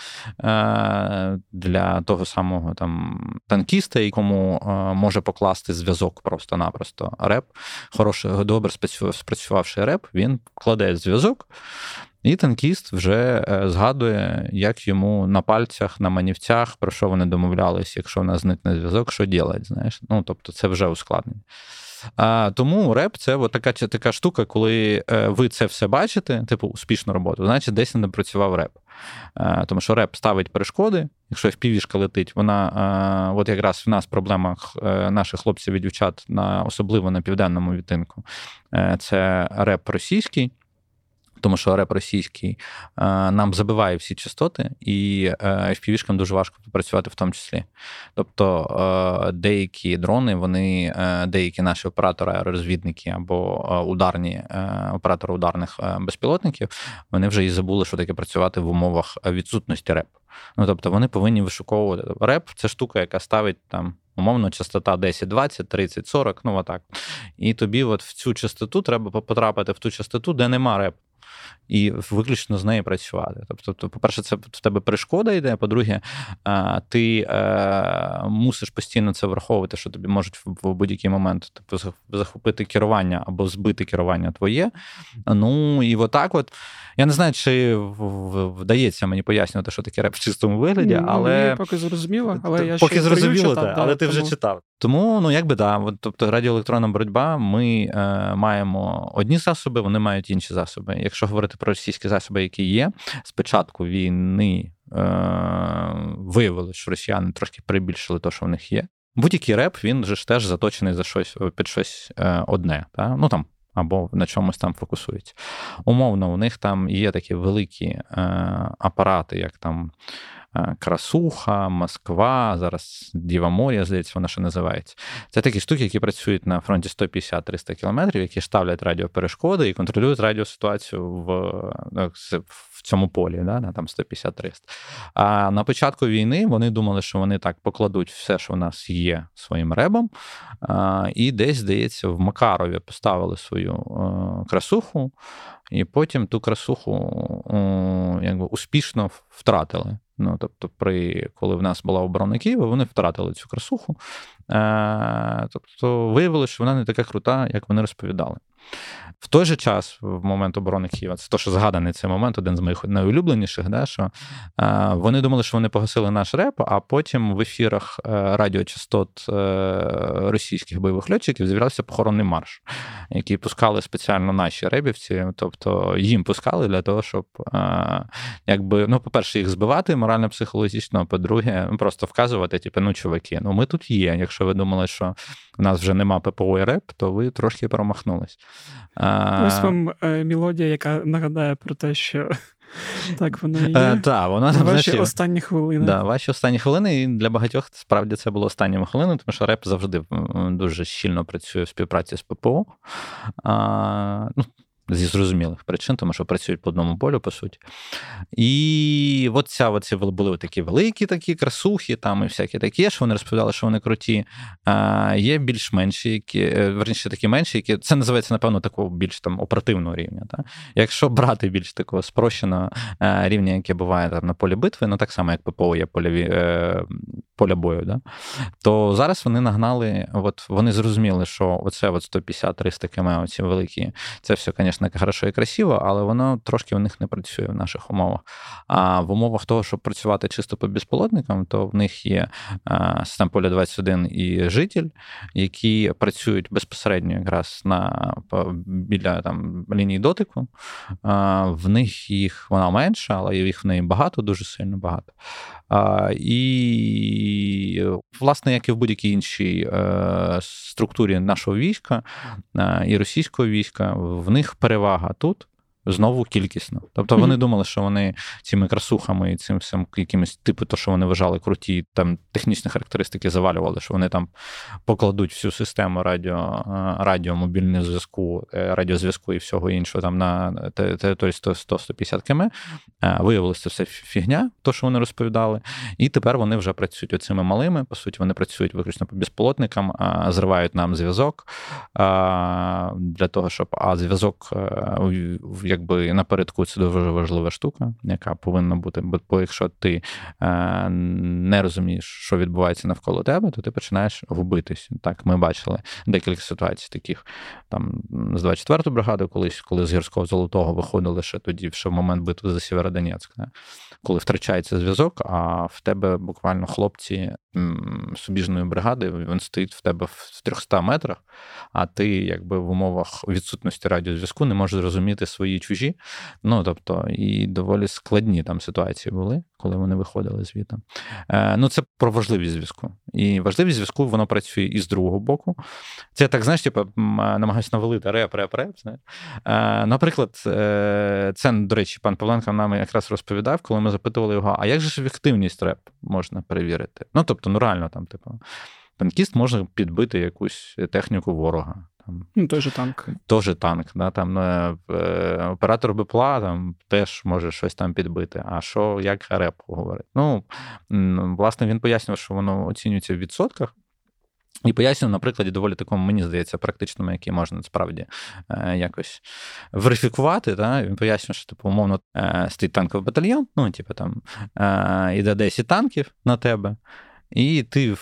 S2: е, для того самого там танкіста, якому може покласти зв'язок просто-напросто. РЕП, хороший, добре спрацювавши РЕП, він кладе зв'язок. І танкіст вже е, згадує, як йому на пальцях, на манівцях, про що вони домовлялись, якщо в нас зникне зв'язок, що ділять, знаєш. Ну, тобто, це вже ускладнення. А, Тому реп це така така штука, коли е, ви це все бачите, типу успішну роботу, значить десь не допрацював реп. А, тому що реп ставить перешкоди. Якщо впівішка летить, вона а, от якраз в нас проблема е, наших хлопців і дівчат на особливо на південному відтинку. Це реп російський тому що реп російський е, нам забиває всі частоти, і е, FPV-шкам дуже важко працювати в тому числі. Тобто е, деякі дрони, вони, деякі наші оператори, аеророзвідники або ударні оператори ударних безпілотників, вони вже і забули, що таке працювати в умовах відсутності реп. Ну тобто вони повинні вишуковувати реп, це штука, яка ставить там Умовно, частота 10, 20, 30, 40, ну отак. І тобі от в цю частоту треба потрапити в ту частоту, де нема реп і виключно з нею працювати. Тобто, по-перше, це в тебе перешкода йде. По-друге, ти е, мусиш постійно це враховувати, що тобі можуть в будь-який момент типу, захопити керування або збити керування твоє. Ну і отак, от я не знаю, чи вдається мені пояснювати, що таке реп в чистому вигляді, ну, але
S1: Мені поки зрозуміло, але я
S2: поки
S1: ще
S2: зрозуміло,
S1: читав,
S2: але ти вже читав. Тому, ну якби да, от, тобто радіоелектронна боротьба, ми е, маємо одні засоби, вони мають інші засоби. Якщо говорити про російські засоби, які є, спочатку війни е, виявили, що росіяни трошки прибільшили те, що в них є. Будь-який реп, він же ж теж заточений за щось під щось е, одне. Та? Ну там. Або на чомусь там фокусується. Умовно, у них там є такі великі е, апарати, як там Е, Красуха, Москва, зараз Діва Моря, здається, вона ще називається. Це такі штуки, які працюють на фронті 150-300 кілометрів, які ставлять радіоперешкоди і контролюють радіоситуацію в ну, в цьому полі, да, на там 150-300. А на початку війни вони думали, що вони так покладуть все, що в нас є своїм ребом. І десь, здається, в Макарові поставили свою е, красуху, і потім ту красуху якби успішно втратили. Ну, тобто, при коли в нас була оборона Києва, вони втратили цю красуху. Е, Тобто, виявилося, що вона не така крута, як вони розповідали. В той же час, в момент оборони Києва, це то, що згаданий цей момент, один з моїх найулюбленіших, да, що е, вони думали, що вони погасили наш реп, а потім в ефірах е, радіочастот е, російських бойових льотчиків з'являвся похоронний марш, який пускали спеціально наші ребівці, тобто їм пускали для того, щоб е, якби, ну, по-перше, їх збивати морально-психологічно, а по-друге, ну, просто вказувати, типу, ну, чуваки, ну ми тут є. Якщо ви думали, що в нас вже нема ППО і реп, то ви трошки промахнулись.
S1: Ось вам е, мелодія, яка нагадає про те, що так вона і є.
S2: Е, та, вона,
S1: Ваші
S2: значить,
S1: останні хвилини.
S2: Да, Ваші останні хвилини, і для багатьох справді це було останніми хвилинами, тому що реп завжди дуже щільно працює в співпраці з ППО. А, ну, Зі зрозумілих причин, тому що працюють по одному полю, по суті. І от ця, оці були такі великі такі красухи, там і всякі такі, що вони розповідали, що вони круті. А, Є більш менші, які, е, верніше такі менші, які це називається, напевно, такого більш там оперативного рівня. Та? Якщо брати більш такого спрощеного е, рівня, яке буває там на полі битви, ну так само, як ППО є полі, е, поля бою, да? то зараз вони нагнали, от вони зрозуміли, що оце от 150-300 км, оці великі, це все, звісно звісно, хорошо і красиво, але воно трошки у них не працює в наших умовах. А в умовах того, щоб працювати чисто по безполотникам, то в них є система поля 21 і житель, які працюють безпосередньо якраз на біля там лінії дотику. В них їх вона менша, але їх в неї багато, дуже сильно багато. І, власне, як і в будь-якій іншій е, структурі нашого війська і російського війська, в них перевага тут знову кількісно. Тобто вони думали, що вони цими красухами і цим всім якимось типу, то, що вони вважали круті, там технічні характеристики завалювали, що вони там покладуть всю систему радіо, е, радіо мобільного зв'язку, е, радіозв'язку і всього іншого там на території 100-150 км. Е, виявилося це все фігня, то, що вони розповідали. І тепер вони вже працюють оцими малими. По суті, вони працюють виключно по безполотникам, зривають нам зв'язок для того, щоб а зв'язок якби напередку це дуже важлива штука, яка повинна бути. Бо якщо ти е, не розумієш, що відбувається навколо тебе, то ти починаєш губитись. Так, ми бачили декілька ситуацій таких там з 24-ї бригади, колись, коли з гірського золотого виходили ще тоді, ще в момент битви за Сєвєродонецьк, коли втрачається зв'язок, а в тебе буквально хлопці субіжної бригади, він стоїть в тебе в 300 метрах, а ти якби в умовах відсутності радіозв'язку не можеш зрозуміти свої чужі. Ну тобто, і доволі складні там ситуації були, коли вони виходили звідти. Е, Ну, це про важливість зв'язку. І важливість зв'язку воно працює і з другого боку. Це так, знаєш, типу, намагаюся навалити реп, реп, реп. Е, Наприклад, е, це, до речі, пан Павленко нам якраз розповідав, коли ми запитували його, а як же ж ефективність реп можна перевірити? Ну, тобто, ну реально там, типу. Танкіст може підбити якусь техніку ворога.
S1: Там, ну, Той же танк.
S2: Той же танк. Да, там, е, е, Оператор БПЛА там, теж може щось там підбити. А що, як реп говорить? Ну, власне, він пояснював, що воно оцінюється в відсотках. І пояснюю, на прикладі доволі такому, мені здається, практичному, який можна насправді е, якось верифікувати. Та? Він пояснює, що типу, умовно е, стоїть танковий батальйон, ну, типу, там е, іде 10 танків на тебе, і ти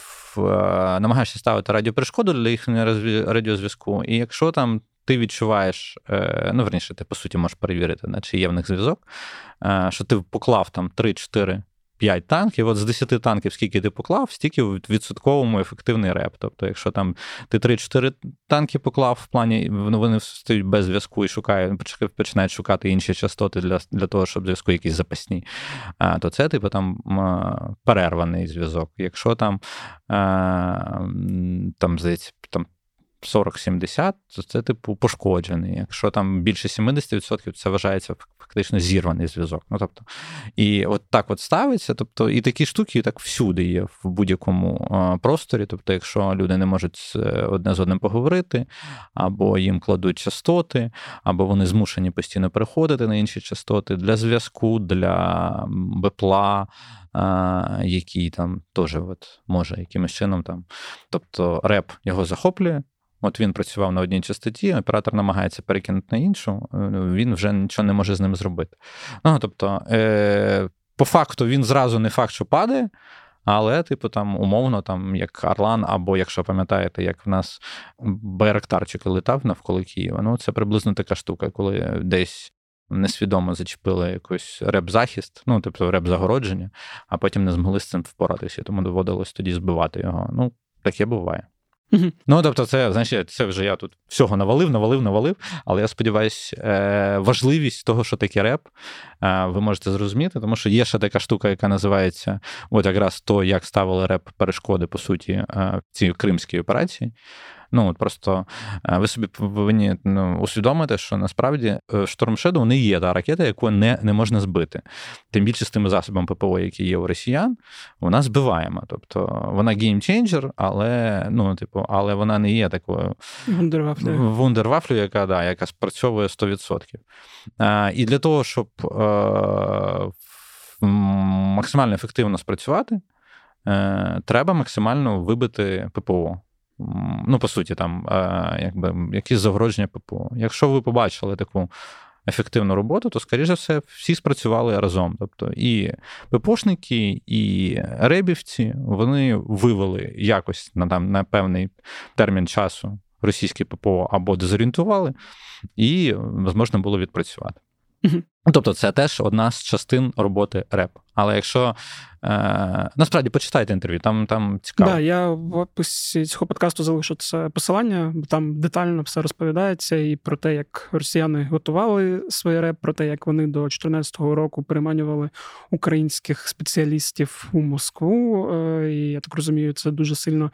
S2: намагаєшся ставити радіоперешкоду для їхнього радіозв'язку. І якщо там ти відчуваєш, е, ну, верніше, ти по суті можеш перевірити, чи є в них зв'язок, е, що ти поклав там 3-4 5 танків, от з 10 танків, скільки ти поклав, стільки в відсотковому ефективний реп. Тобто, якщо там ти 3-4 танки поклав в плані, вони стоять без зв'язку і шукають, починають шукати інші частоти для для того, щоб зв'язку якісь запасні, то це, типу, там перерваний зв'язок. Якщо там, там здається, там 40-70, то це, типу, пошкоджений. Якщо там більше 70%, це вважається фактично зірваний зв'язок. Ну, тобто, І от так от ставиться. Тобто, І такі штуки так всюди є в будь-якому просторі. Тобто, якщо люди не можуть одне з одним поговорити, або їм кладуть частоти, або вони змушені постійно переходити на інші частоти для зв'язку, для бепла. Який там теж от може якимось чином там. Тобто реп його захоплює, От він працював на одній частоті, оператор намагається перекинути на іншу, е, він вже нічого не може з ним зробити. Ну, Тобто, е, по факту, він зразу не факт, що падає. Але, типу, там умовно, там як Орлан, або якщо пам'ятаєте, як в нас Байрактарчик летав навколо Києва. Ну, це приблизно така штука, коли десь несвідомо зачепили якийсь реп-захист, ну, тобто реп-загородження, а потім не змогли з цим впоратися, тому доводилось тоді збивати його. Ну, таке буває. Ну, тобто, це знаєш, це вже я тут всього навалив, навалив, навалив. Але я сподіваюся, е, важливість того, що таке реп, е, ви можете зрозуміти, тому що є ще така штука, яка називається от якраз то, як ставили реп перешкоди, по суті, е, в цій кримській операції. Ну от просто е, ви собі повинні ну, усвідомити, що насправді е, Storm Shadow не є та ракета, яку не не можна збити. Тим більше з тими засобами ППО, які є у росіян, вона збиваємо. Тобто вона геймченджер, але ну, типу, але вона не є такою
S1: вундервафлею,
S2: вундервафлю, яка да, яка спрацьовує 100%. А, І для того, щоб е, максимально ефективно спрацювати, е, треба максимально вибити ППО ну, по суті, там, якби якісь загородження ППО. Якщо ви побачили таку ефективну роботу, то, скоріше все, всі спрацювали разом. Тобто і ППОшники, і ребівці вони вивели якось на там на певний термін часу російське ППО або дезорієнтували, і можна було відпрацювати. Тобто, це теж одна з частин роботи РЕП. Але якщо е, насправді почитайте інтерв'ю, там там цікаво.
S1: Да, я в описі цього подкасту залишу це посилання, бо там детально все розповідається і про те, як росіяни готували своє реп, про те, як вони до 2014 року переманювали українських спеціалістів у Москву. Е, і я так розумію, це дуже сильно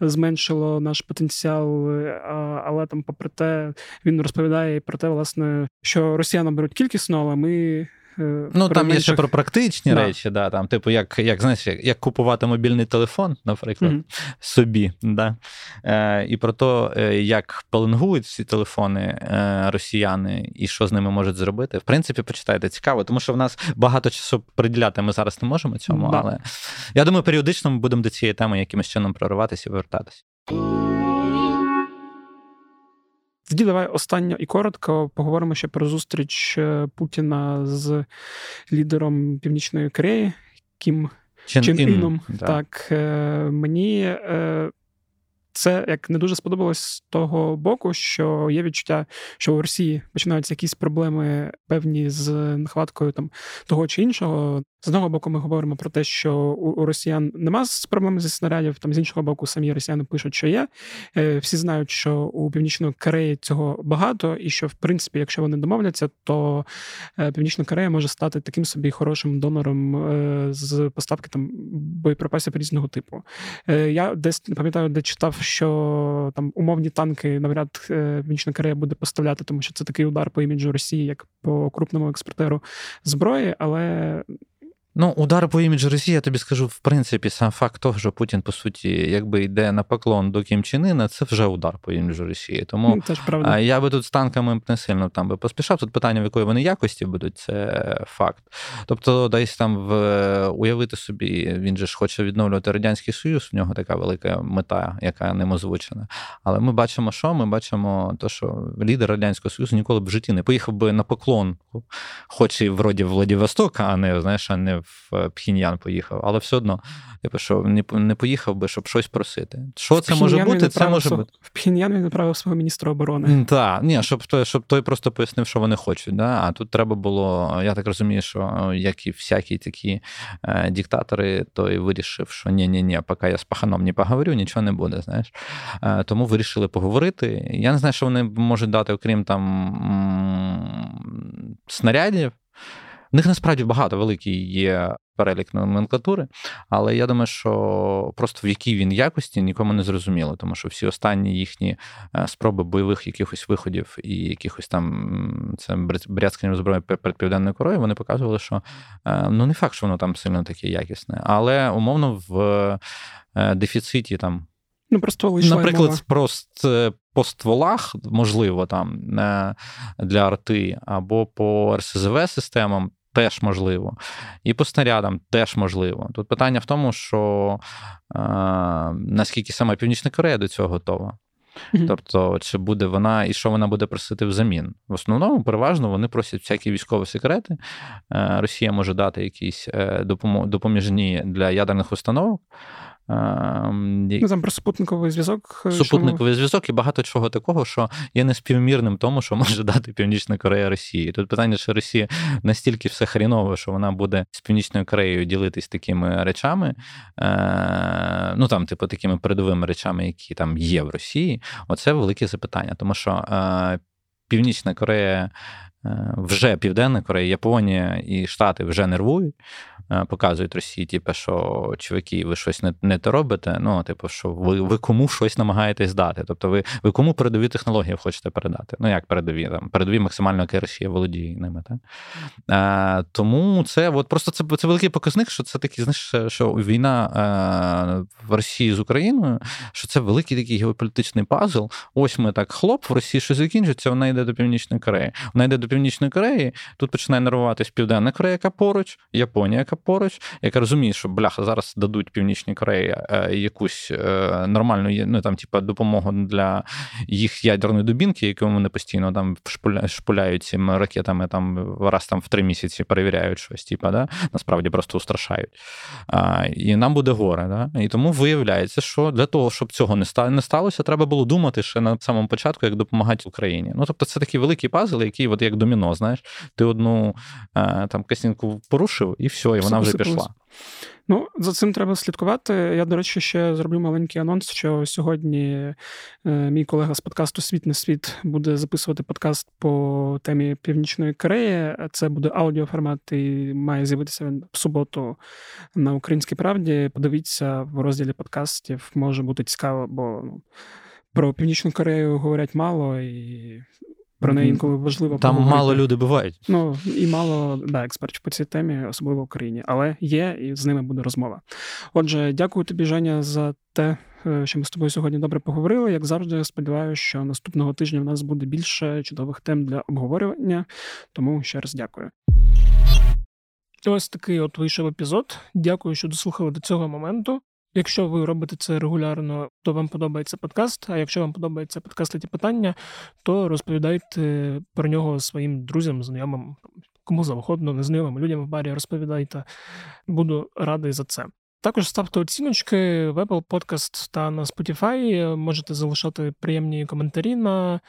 S1: зменшило наш потенціал. Е, але там, попри те, він розповідає про те, власне, що росіяни беруть кількісно, але ми.
S2: Е, ну, там є ще про практичні да. речі, да, там, типу, як як, знаєш, як, як купувати мобільний телефон, наприклад, mm-hmm. собі. Да. Е, І про те, як пеленгують ці телефони е, росіяни і що з ними можуть зробити. В принципі, почитайте, цікаво, тому що в нас багато часу приділяти ми зараз не можемо цьому, да. але я думаю, періодично ми будемо до цієї теми якимось чином прориватися і повертатися.
S1: Тоді давай останньо і коротко поговоримо ще про зустріч е, Путіна з лідером Північної Кореї Кім Чен, Чен Іном. Да. Так е, мені е, це як не дуже сподобалось з того боку, що є відчуття, що у Росії починаються якісь проблеми певні з нахваткою там того чи іншого. З одного боку, ми говоримо про те, що у, у росіян нема проблем зі снарядів. Там з іншого боку, самі росіяни пишуть, що є. Е, всі знають, що у північної Кореї цього багато, і що в принципі, якщо вони домовляться, то е, Північна Корея може стати таким собі хорошим донором е, з поставки там боєприпасів різного типу. Я десь не пам'ятаю, де читав, що там умовні танки навряд Північна Корея буде поставляти, тому що це такий удар по іміджу Росії, як по крупному експортеру зброї, але
S2: Ну, удар по іміджу Росії, я тобі скажу, в принципі, сам факт того, що Путін, по суті, якби йде на поклон до Кім Ына, це вже удар по іміджу Росії. Тому
S1: Теж правда.
S2: я би тут з танками не сильно там би поспішав. Тут питання, в якої вони якості будуть, це факт. Тобто, десь там в уявити собі, він же ж хоче відновлювати Радянський Союз, в нього така велика мета, яка ним озвучена. Але ми бачимо, що ми бачимо, то, що лідер Радянського Союзу ніколи б в житті не поїхав би на поклон, хоч і вроді Владивостока, а не знаєш, а не в Пхіньян поїхав. Але все одно, типу, що не поїхав би, щоб щось просити. Що це може бути? Це може бути.
S1: В Пхіньян він направив свого міністра оборони.
S2: Так, ні, щоб той, щоб той просто пояснив, що вони хочуть. Да? А тут треба було, я так розумію, що як і всякі такі е, диктатори, той вирішив, що ні ні ні поки я з паханом не поговорю, нічого не буде. знаєш. Е, тому вирішили поговорити. Я не знаю, що вони можуть дати, окрім там снарядів. Них насправді багато великий є перелік номенклатури, але я думаю, що просто в якій він якості нікому не зрозуміло, тому що всі останні їхні е, спроби бойових якихось виходів і якихось там це бряцкання зброї перед південною корою, вони показували, що е, ну не факт, що воно там сильно таке якісне, але умовно в е, дефіциті там.
S1: Ну, просто
S2: Наприклад, просто по стволах, можливо, там для арти або по РСЗВ системам теж можливо. І по снарядам теж можливо. Тут питання в тому, що е, наскільки сама Північна Корея до цього готова. Mm-hmm. Тобто, чи буде вона і що вона буде просити взамін? В основному, переважно, вони просять всякі військові секрети. Е, Росія може дати якісь е, допоміжні для ядерних установок.
S1: Ем, ну, Там про супутниковий зв'язок.
S2: Е, супутниковий що... зв'язок і багато чого такого, що є неспівмірним тому, що може дати Північна Корея Росії. Тут питання, що Росія настільки все хріново, що вона буде з Північною Кореєю ділитись такими речами, е, ну там, типу, такими передовими речами, які там є в Росії. Оце велике запитання, тому що е, Північна Корея. Вже Південна Корея, Японія і Штати вже нервують. Е, показують Росії, типу, що чуваки, ви щось не не те робите. Ну, типу, що ви ви кому щось намагаєтесь дати. Тобто, ви ви кому передові технології хочете передати? Ну, як передові там передові максимально яке Росія володіє ними. Так? А, е, Тому це от просто це це великий показник, що це такий, знаєш, що війна а, е, в Росії з Україною, що це великий такий геополітичний пазл. Ось ми так хлоп, в Росії що закінчиться, вона йде до Північної Кореї. Вона йде до Північної Кореї, тут починає нервуватись Південна Корея, яка поруч, Японія, яка поруч, яка розуміє, що бляха зараз дадуть Північній Кореї е, якусь е, нормальну ну, там, типу, допомогу для їх ядерної дубінки, яку вони постійно там шпуляють цими ракетами, там раз там в три місяці перевіряють щось, типу, да? насправді просто устрашають. І нам буде горе. Да? І тому виявляється, що для того, щоб цього не сталося, треба було думати ще на самому початку, як допомагати Україні. Ну, тобто, це такий великий пазл, який, от як доміно, знаєш, ти одну е, там касінку порушив, і все, і вона вже пішла.
S1: Ну, за цим треба слідкувати. Я, до речі, ще зроблю маленький анонс, що сьогодні е, мій колега з подкасту Світ не світ буде записувати подкаст по темі Північної Кореї. Це буде аудіоформат і має з'явитися він в суботу на Українській правді. Подивіться в розділі подкастів, може бути цікаво, бо ну, про Північну Корею говорять мало і про неї інколи важливо
S2: Там поговорити. мало люди бувають.
S1: Ну і мало да, експертів по цій темі, особливо в Україні, але є, і з ними буде розмова. Отже, дякую тобі, Женя, за те, е, що ми з тобою сьогодні добре поговорили. Як завжди, сподіваюся, що наступного тижня в нас буде більше чудових тем для обговорювання. Тому ще раз дякую. Ось такий от вийшов епізод. Дякую, що дослухали до цього моменту. Якщо ви робите це регулярно, то вам подобається подкаст. А якщо вам подобається подкаст «Леті питання, то розповідайте про нього своїм друзям, знайомим, кому завгодно, незнайомим людям в барі розповідайте. Буду радий за це. Також ставте оціночки в Apple Podcast та на Spotify. Можете залишати приємні коментарі на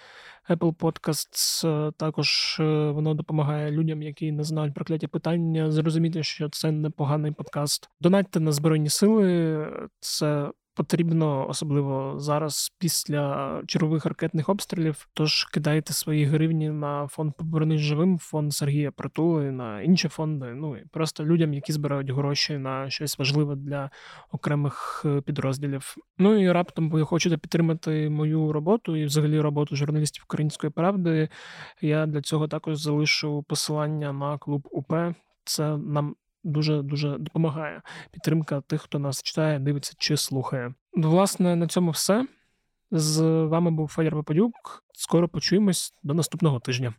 S1: Apple Podcasts. Також е, воно допомагає людям, які не знають прокляті питання, зрозуміти, що це непоганий подкаст. Донатьте на Збройні Сили. Це потрібно, особливо зараз, після чергових ракетних обстрілів. Тож кидайте свої гривні на фонд «Повернись живим, фонд Сергія Притули, на інші фонди. Ну і просто людям, які збирають гроші на щось важливе для окремих е, підрозділів. Ну і раптом ви хочете підтримати мою роботу і взагалі роботу журналістів Української правди. Я для цього також залишу посилання на клуб УП. Це нам
S3: дуже дуже допомагає. Підтримка тих, хто нас читає, дивиться чи слухає. Власне, на цьому все. З вами був Федір Попадюк. Скоро почуємось до наступного тижня.